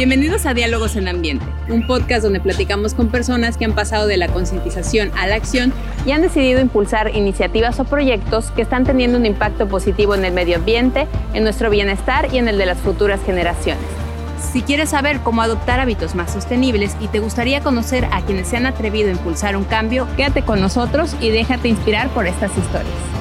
Bienvenidos a Diálogos en Ambiente, un podcast donde platicamos con personas que han pasado de la concientización a la acción y han decidido impulsar iniciativas o proyectos que están teniendo un impacto positivo en el medio ambiente, en nuestro bienestar y en el de las futuras generaciones. Si quieres saber cómo adoptar hábitos más sostenibles y te gustaría conocer a quienes se han atrevido a impulsar un cambio, quédate con nosotros y déjate inspirar por estas historias.